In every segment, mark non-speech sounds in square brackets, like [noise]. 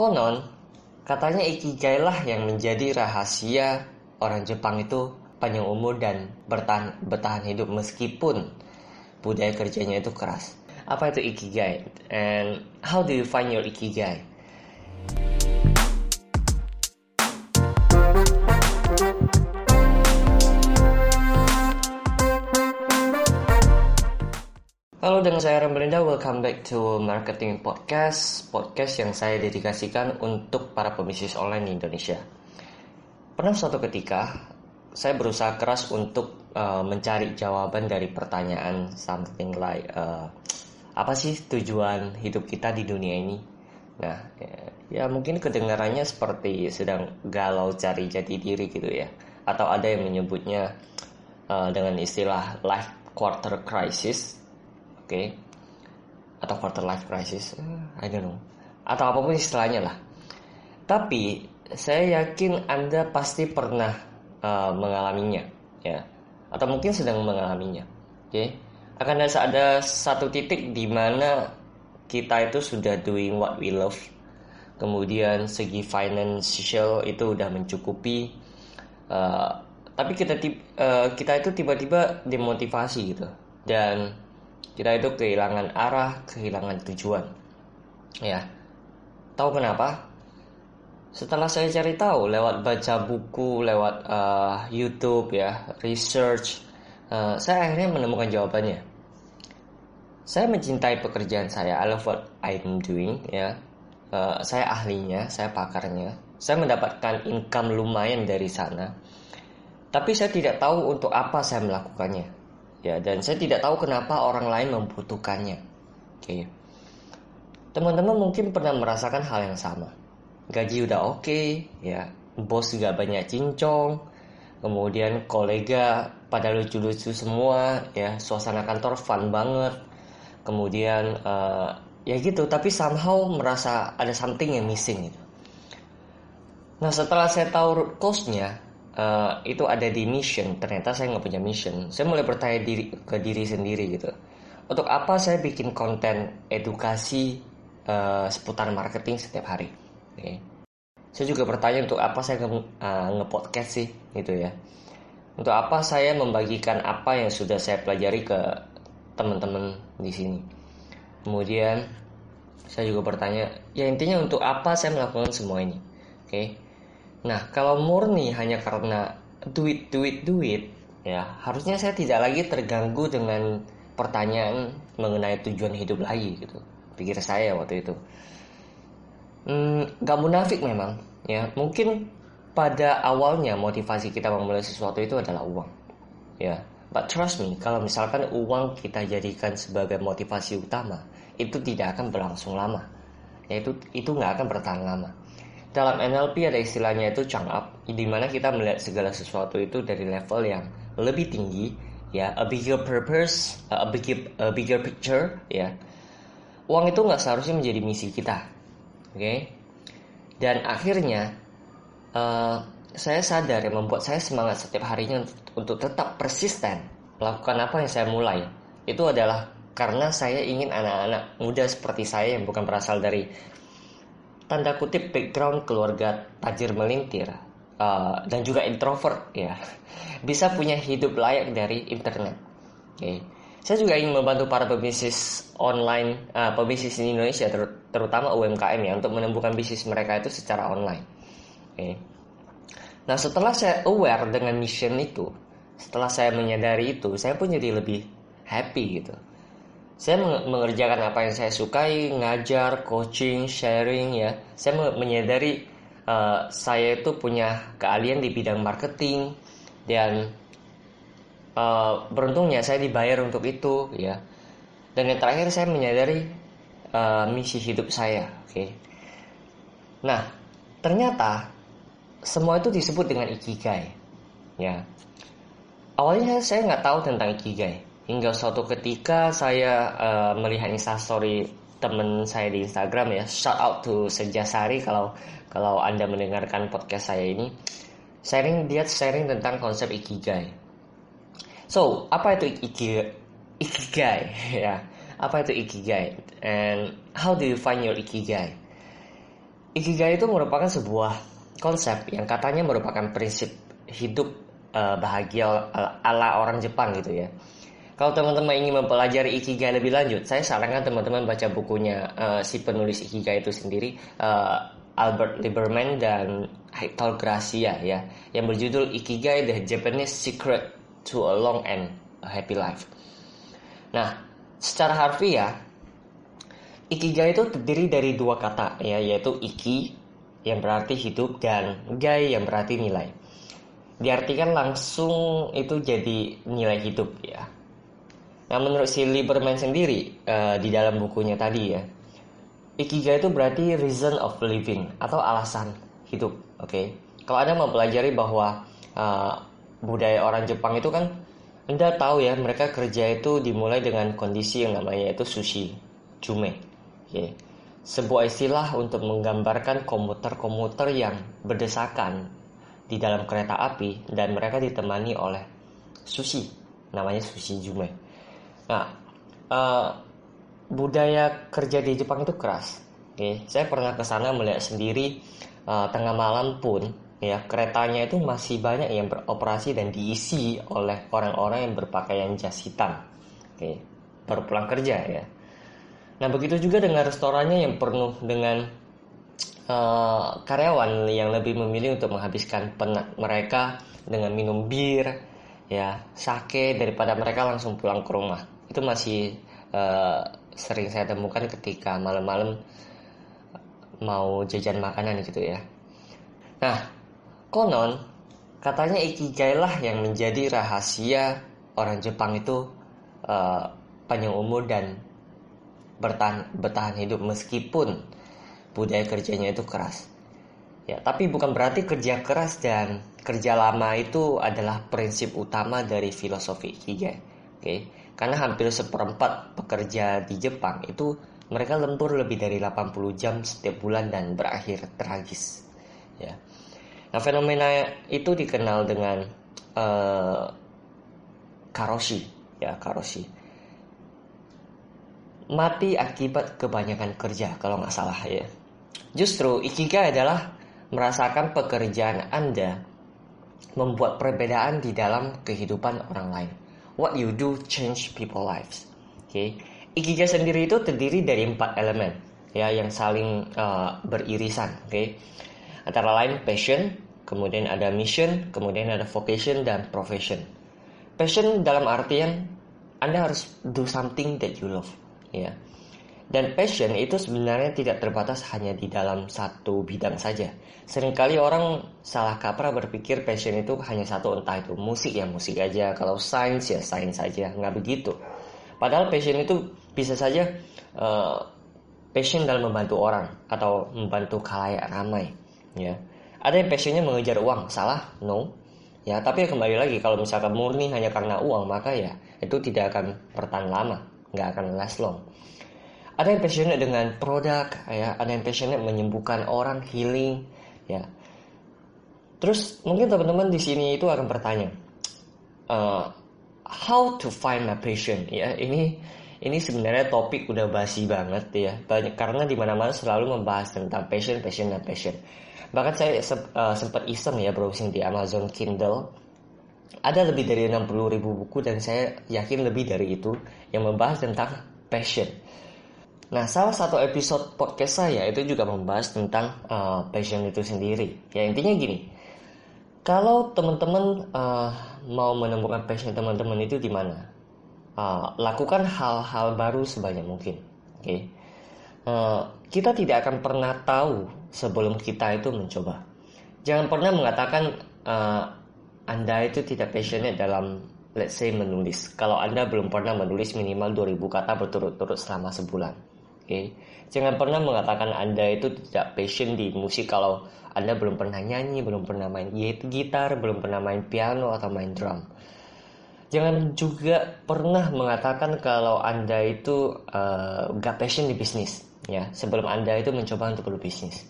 Konon, katanya ikigai lah yang menjadi rahasia orang Jepang itu panjang umur dan bertahan, bertahan hidup meskipun budaya kerjanya itu keras. Apa itu ikigai? And how do you find your ikigai? Halo dengan saya Rambelinda, welcome back to Marketing Podcast Podcast yang saya dedikasikan untuk para pebisnis online di Indonesia. Pernah suatu ketika, saya berusaha keras untuk uh, mencari jawaban dari pertanyaan Something like uh, Apa sih tujuan hidup kita di dunia ini? Nah, ya, ya mungkin kedengarannya seperti sedang galau cari jati diri gitu ya. Atau ada yang menyebutnya uh, dengan istilah life quarter crisis okay? atau quarter life crisis, I don't know, atau apa pun istilahnya lah. Tapi saya yakin Anda pasti pernah uh, mengalaminya, ya, atau mungkin sedang mengalaminya. Oke, okay? akan ada, ada satu titik di mana kita itu sudah doing what we love, kemudian segi financial itu udah mencukupi, uh, tapi kita uh, kita itu tiba-tiba demotivasi gitu dan kita itu kehilangan arah, kehilangan tujuan. Ya. Tahu kenapa? Setelah saya cari tahu lewat baca buku, lewat uh, YouTube ya, research, uh, saya akhirnya menemukan jawabannya. Saya mencintai pekerjaan saya, I love what I'm doing ya. Uh, saya ahlinya, saya pakarnya. Saya mendapatkan income lumayan dari sana. Tapi saya tidak tahu untuk apa saya melakukannya ya dan saya tidak tahu kenapa orang lain membutuhkannya. Oke. Teman-teman mungkin pernah merasakan hal yang sama. Gaji udah oke okay, ya. Bos juga banyak cincong. Kemudian kolega pada lucu-lucu semua ya. Suasana kantor fun banget. Kemudian uh, ya gitu tapi somehow merasa ada something yang missing gitu. Nah setelah saya tahu root cause-nya uh, itu ada di mission. Ternyata saya nggak punya mission. Saya mulai bertanya diri ke diri sendiri gitu. Untuk apa saya bikin konten edukasi uh, seputar marketing setiap hari? Okay. saya juga bertanya untuk apa saya nge, uh, nge sih gitu ya. Untuk apa saya membagikan apa yang sudah saya pelajari ke teman-teman di sini? Kemudian saya juga bertanya ya intinya untuk apa saya melakukan semua ini? Oke. okay? Nah, kalau murni hanya karena duit, duit, duit, ya harusnya saya tidak lagi terganggu dengan pertanyaan mengenai tujuan hidup lagi gitu. Pikir saya waktu itu. Hmm, gak munafik memang, ya mungkin pada awalnya motivasi kita memulai sesuatu itu adalah uang, ya. But trust me, kalau misalkan uang kita jadikan sebagai motivasi utama, itu tidak akan berlangsung lama. Ya itu itu nggak akan bertahan lama dalam NLP ada istilahnya itu chunk up, di mana kita melihat segala sesuatu itu dari level yang lebih tinggi, ya, a bigger purpose, a bigger, a bigger picture, ya. Uang itu nggak seharusnya menjadi misi kita, oke? Okay? Dan akhirnya uh, saya sadar yang membuat saya semangat setiap harinya untuk, untuk tetap persisten melakukan apa yang saya mulai. Itu adalah karena saya ingin anak-anak muda seperti saya yang bukan berasal dari tanda kutip background keluarga tajir melintir uh, dan juga introvert ya [laughs] bisa punya hidup layak dari internet. Oke. Okay. Saya juga ingin membantu para pebisnis online, uh, pebisnis di Indonesia ter terutama UMKM ya untuk menemukan bisnis mereka itu secara online. Oke. Okay. Nah setelah saya aware dengan mission itu, setelah saya menyadari itu, saya pun jadi lebih happy gitu saya mengerjakan apa yang saya sukai, ngajar, coaching, sharing ya. Saya menyadari uh, saya itu punya keahlian di bidang marketing dan uh, beruntungnya saya dibayar untuk itu ya. Dan yang terakhir saya menyadari uh, misi hidup saya, oke. Okay? Nah, ternyata semua itu disebut dengan ikigai, ya. Awalnya saya nggak tahu tentang ikigai hingga suatu ketika saya uh, melihat instastory teman saya di Instagram ya shout out to Sejasari kalau kalau anda mendengarkan podcast saya ini. Sharing dia sharing tentang konsep ikigai. So apa itu ikigai ikigai? [laughs] Ya apa itu ikigai? And how do you find your ikigai? Ikigai itu merupakan sebuah konsep yang katanya merupakan prinsip hidup uh, bahagia ala orang Jepang gitu ya. Kalau teman-teman ingin mempelajari Ikigai lebih lanjut, saya sarankan teman-teman baca bukunya uh, si penulis Ikigai itu sendiri, uh, Albert Lieberman dan Hector Gracia ya, yang berjudul Ikigai The Japanese Secret to a Long and a Happy Life. Nah, secara harfiah Ikigai itu terdiri dari dua kata ya yaitu iki yang berarti hidup dan gai yang berarti nilai. Diartikan langsung itu jadi nilai hidup ya. Nah menurut si Lieberman sendiri uh, di dalam bukunya tadi ya, ikigai itu berarti reason of living atau alasan hidup. Oke, okay? kalau anda mempelajari bahwa uh, budaya orang Jepang itu kan anda tahu ya mereka kerja itu dimulai dengan kondisi yang namanya itu sushi, jume Okay. Sebuah istilah untuk menggambarkan komuter-komuter yang berdesakan di dalam kereta api dan mereka ditemani oleh sushi, namanya sushi jume. Nah, uh, budaya kerja di Jepang itu keras. Okay. Saya pernah ke sana melihat sendiri uh, tengah malam pun ya keretanya itu masih banyak yang beroperasi dan diisi oleh orang-orang yang berpakaian jas hitam. Oke, okay. baru pulang kerja ya. Nah begitu juga dengan restorannya yang penuh dengan uh, karyawan yang lebih memilih untuk menghabiskan penat mereka dengan minum bir, ya sake daripada mereka langsung pulang ke rumah. Itu masih uh, sering saya temukan ketika malam-malam mau jajan makanan gitu ya. Nah, konon katanya ikigai lah yang menjadi rahasia orang Jepang itu uh, panjang umur dan bertahan bertahan hidup meskipun budaya kerjanya itu keras. Ya, tapi bukan berarti kerja keras dan kerja lama itu adalah prinsip utama dari filosofi Ikigai. Oke, okay? Karena hampir seperempat pekerja di Jepang itu mereka lembur lebih dari 80 jam setiap bulan dan berakhir tragis. Ya. Nah, fenomena itu dikenal dengan uh, karoshi, ya karoshi mati akibat kebanyakan kerja kalau nggak salah ya. Justru ikigai adalah merasakan pekerjaan Anda membuat perbedaan di dalam kehidupan orang lain. What you do change people lives. Oke. Okay. Ikigai sendiri itu terdiri dari empat elemen ya yang saling uh, beririsan, oke. Okay. Antara lain passion, kemudian ada mission, kemudian ada vocation dan profession. Passion dalam artian Anda harus do something that you love ya. Dan passion itu sebenarnya tidak terbatas hanya di dalam satu bidang saja. Seringkali orang salah kaprah berpikir passion itu hanya satu entah itu musik ya musik aja, kalau sains ya sains saja, nggak begitu. Padahal passion itu bisa saja uh, passion dalam membantu orang atau membantu kalayak ramai, ya. Ada yang passionnya mengejar uang, salah? No. Ya, tapi kembali lagi kalau misalkan murni hanya karena uang, maka ya itu tidak akan bertahan lama nggak akan last long. Ada yang passionate dengan produk, ya, ada yang passionate menyembuhkan orang, healing, ya. Terus mungkin teman-teman di sini itu akan bertanya, uh, how to find my passion? Ya, ini ini sebenarnya topik udah basi banget ya, banyak karena di mana-mana selalu membahas tentang passion, passion dan passion. Bahkan saya uh, sempat iseng ya browsing di Amazon Kindle ada lebih dari 60 ribu buku dan saya yakin lebih dari itu yang membahas tentang passion. Nah, salah satu episode podcast saya itu juga membahas tentang uh, passion itu sendiri. Ya intinya gini, kalau teman-teman uh, mau menemukan passion teman-teman itu di mana? Uh, lakukan hal-hal baru sebanyak mungkin. Oke, okay? uh, kita tidak akan pernah tahu sebelum kita itu mencoba. Jangan pernah mengatakan uh, anda itu tidak passionate dalam let's say menulis. Kalau Anda belum pernah menulis minimal 2000 kata berturut-turut selama sebulan. Oke. Okay? Jangan pernah mengatakan Anda itu tidak passion di musik kalau Anda belum pernah nyanyi, belum pernah main gitar, belum pernah main piano atau main drum. Jangan juga pernah mengatakan kalau Anda itu uh, gak passion di bisnis ya sebelum Anda itu mencoba untuk berbisnis.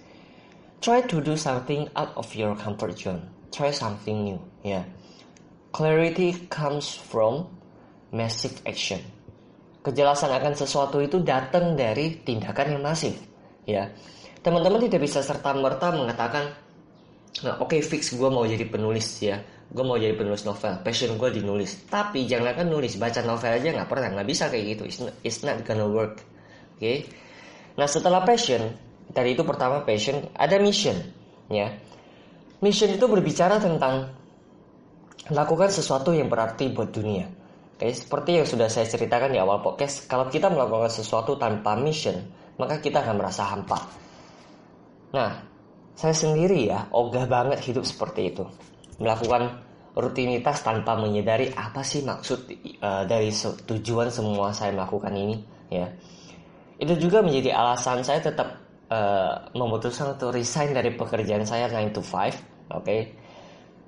Try to do something out of your comfort zone try something new ya clarity comes from massive action kejelasan akan sesuatu itu datang dari tindakan yang masif ya. Teman-teman tidak bisa serta merta mengatakan nah, oke okay, fix gue mau jadi penulis ya. Gue mau jadi penulis novel passion gue di nulis tapi jangan kan nulis baca novel aja nggak pernah nggak bisa kayak gitu. It's not, gonna work oke? Okay? nah setelah passion tadi itu pertama passion ada mission ya. Mission itu berbicara tentang lakukan sesuatu yang berarti buat dunia oke seperti yang sudah saya ceritakan di awal podcast kalau kita melakukan sesuatu tanpa mission maka kita akan merasa hampa. Nah saya sendiri ya ogah banget hidup seperti itu. Melakukan rutinitas tanpa menyadari apa sih maksud uh, dari tujuan semua saya melakukan ini ya. Itu juga menjadi alasan saya tetap uh, memutuskan untuk resign dari pekerjaan saya 9 to 5 oke. Okay?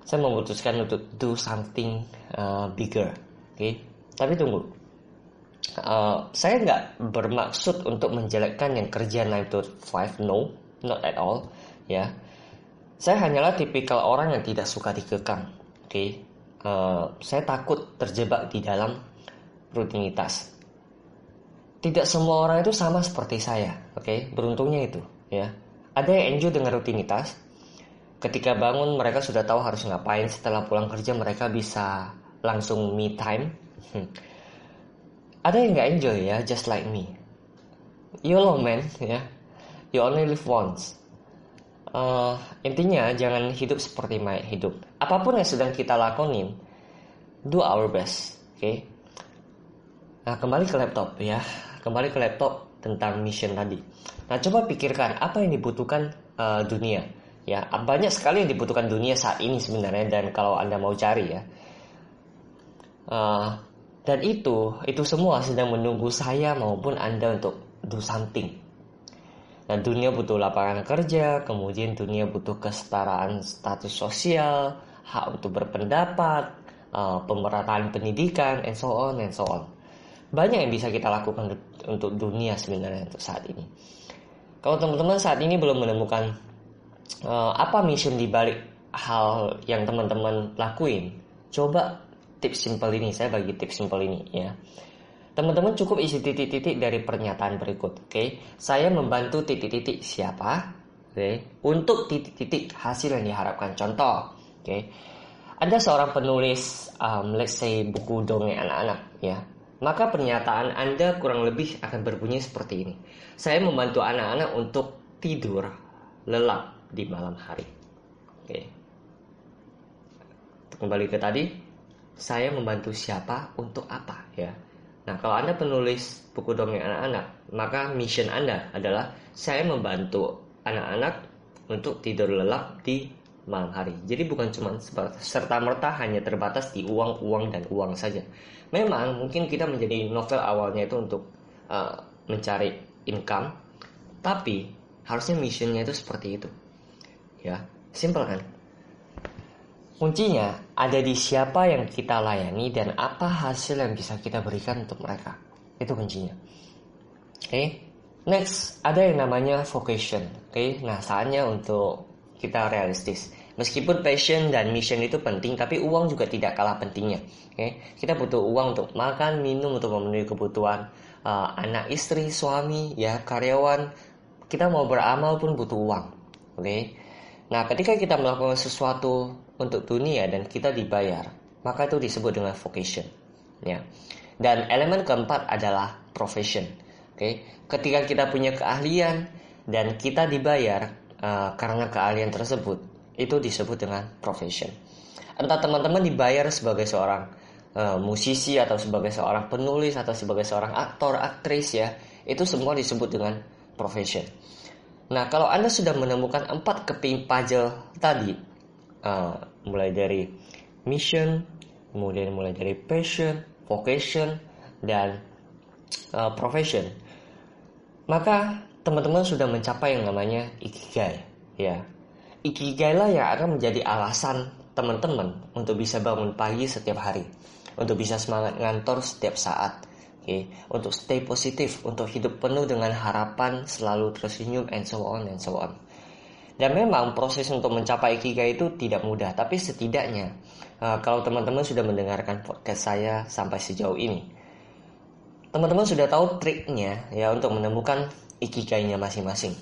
saya memutuskan untuk do something uh, bigger okay? tapi tunggu uh, saya nggak bermaksud untuk menjelekkan yang kerja 9 to 5 no not at all ya saya hanyalah tipikal orang yang tidak suka dikekang. Oke, okay? uh, eh, saya takut terjebak di dalam rutinitas. Tidak semua orang itu sama seperti saya. Oke, okay? beruntungnya itu. Ya, ada yang enjoy dengan rutinitas. Ketika bangun mereka sudah tahu harus ngapain. Setelah pulang kerja mereka bisa langsung me time. Hmm. Ada yang nggak enjoy ya, just like me. YOLO man, ya. You only live once uh, intinya jangan hidup seperti mayat hidup. Apa pun yang sedang kita lakonin, do our best, oke? Okay? Nah kembali ke laptop ya, kembali ke laptop tentang mission tadi. Nah coba pikirkan apa yang dibutuhkan uh, dunia. Ya banyak sekali yang dibutuhkan dunia saat ini sebenarnya dan kalau anda mau cari ya. Uh, dan itu, itu semua sedang menunggu saya maupun anda untuk do something Nah, dunia butuh lapangan kerja, kemudian dunia butuh kesetaraan status sosial, hak untuk berpendapat, uh, pemerataan pendidikan, and so on, and so on. Banyak yang bisa kita lakukan untuk dunia sebenarnya untuk saat ini. Kalau teman-teman saat ini belum menemukan uh, apa mission di balik hal yang teman-teman lakuin, coba tips simple ini, saya bagi tips simple ini ya. Teman-teman cukup isi titik-titik dari pernyataan berikut. Oke, okay? saya membantu titik-titik siapa? Oke, okay? untuk titik-titik hasil yang diharapkan. Contoh, oke, okay? ada seorang penulis, um, let's say buku dongeng anak-anak, ya. Maka pernyataan Anda kurang lebih akan berbunyi seperti ini. Saya membantu anak-anak untuk tidur lelap di malam hari. Oke. Kembali ke tadi, saya membantu siapa untuk apa ya? Nah, kalau Anda penulis buku dongeng anak-anak, maka mission Anda adalah saya membantu anak-anak untuk tidur lelap di malam hari. Jadi bukan cuma serta-merta hanya terbatas di uang, uang, dan uang saja. Memang mungkin kita menjadi novel awalnya itu untuk uh, mencari income, tapi harusnya missionnya itu seperti itu. Ya, simple kan? Kuncinya ada di siapa yang kita layani dan apa hasil yang bisa kita berikan untuk mereka. Itu kuncinya. Oke. Okay. Next, ada yang namanya vocation. Oke. Okay. Nah, saatnya untuk kita realistis. Meskipun passion dan mission itu penting, tapi uang juga tidak kalah pentingnya. Oke. Okay. Kita butuh uang untuk makan, minum, untuk memenuhi kebutuhan uh, anak, istri, suami, ya, karyawan. Kita mau beramal pun butuh uang. Oke. Okay. Nah, ketika kita melakukan sesuatu untuk dunia dan kita dibayar, maka itu disebut dengan vocation. Ya. Dan elemen keempat adalah profession. Oke, ketika kita punya keahlian dan kita dibayar uh, karena keahlian tersebut, itu disebut dengan profession. Entah teman-teman dibayar sebagai seorang uh, musisi atau sebagai seorang penulis atau sebagai seorang aktor, aktris ya, itu semua disebut dengan profession. Nah, kalau Anda sudah menemukan empat keping puzzle tadi, uh, mulai dari mission, kemudian mulai dari passion, vocation, dan uh, profession, maka teman-teman sudah mencapai yang namanya ikigai. Ya, ikigai lah yang akan menjadi alasan teman-teman untuk bisa bangun pagi setiap hari, untuk bisa semangat ngantor setiap saat, okay? untuk stay positif, untuk hidup penuh dengan harapan, selalu tersenyum, and so on and so on. Dan memang proses untuk mencapai ikigai itu tidak mudah, tapi setidaknya uh, kalau teman-teman sudah mendengarkan podcast saya sampai sejauh ini, teman-teman sudah tahu triknya ya untuk menemukan ikigainya masing-masing.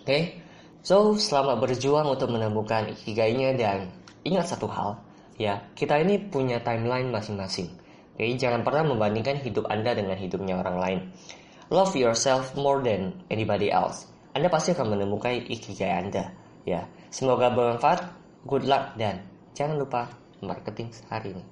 okay? so selamat berjuang untuk menemukan ikigainya dan ingat satu hal, ya kita ini punya timeline masing-masing. Oke, okay? jangan pernah membandingkan hidup Anda dengan hidupnya orang lain. Love yourself more than anybody else. Anda pasti akan menemukan ikigai Anda. Ya, semoga bermanfaat. Good luck dan jangan lupa marketing hari ini.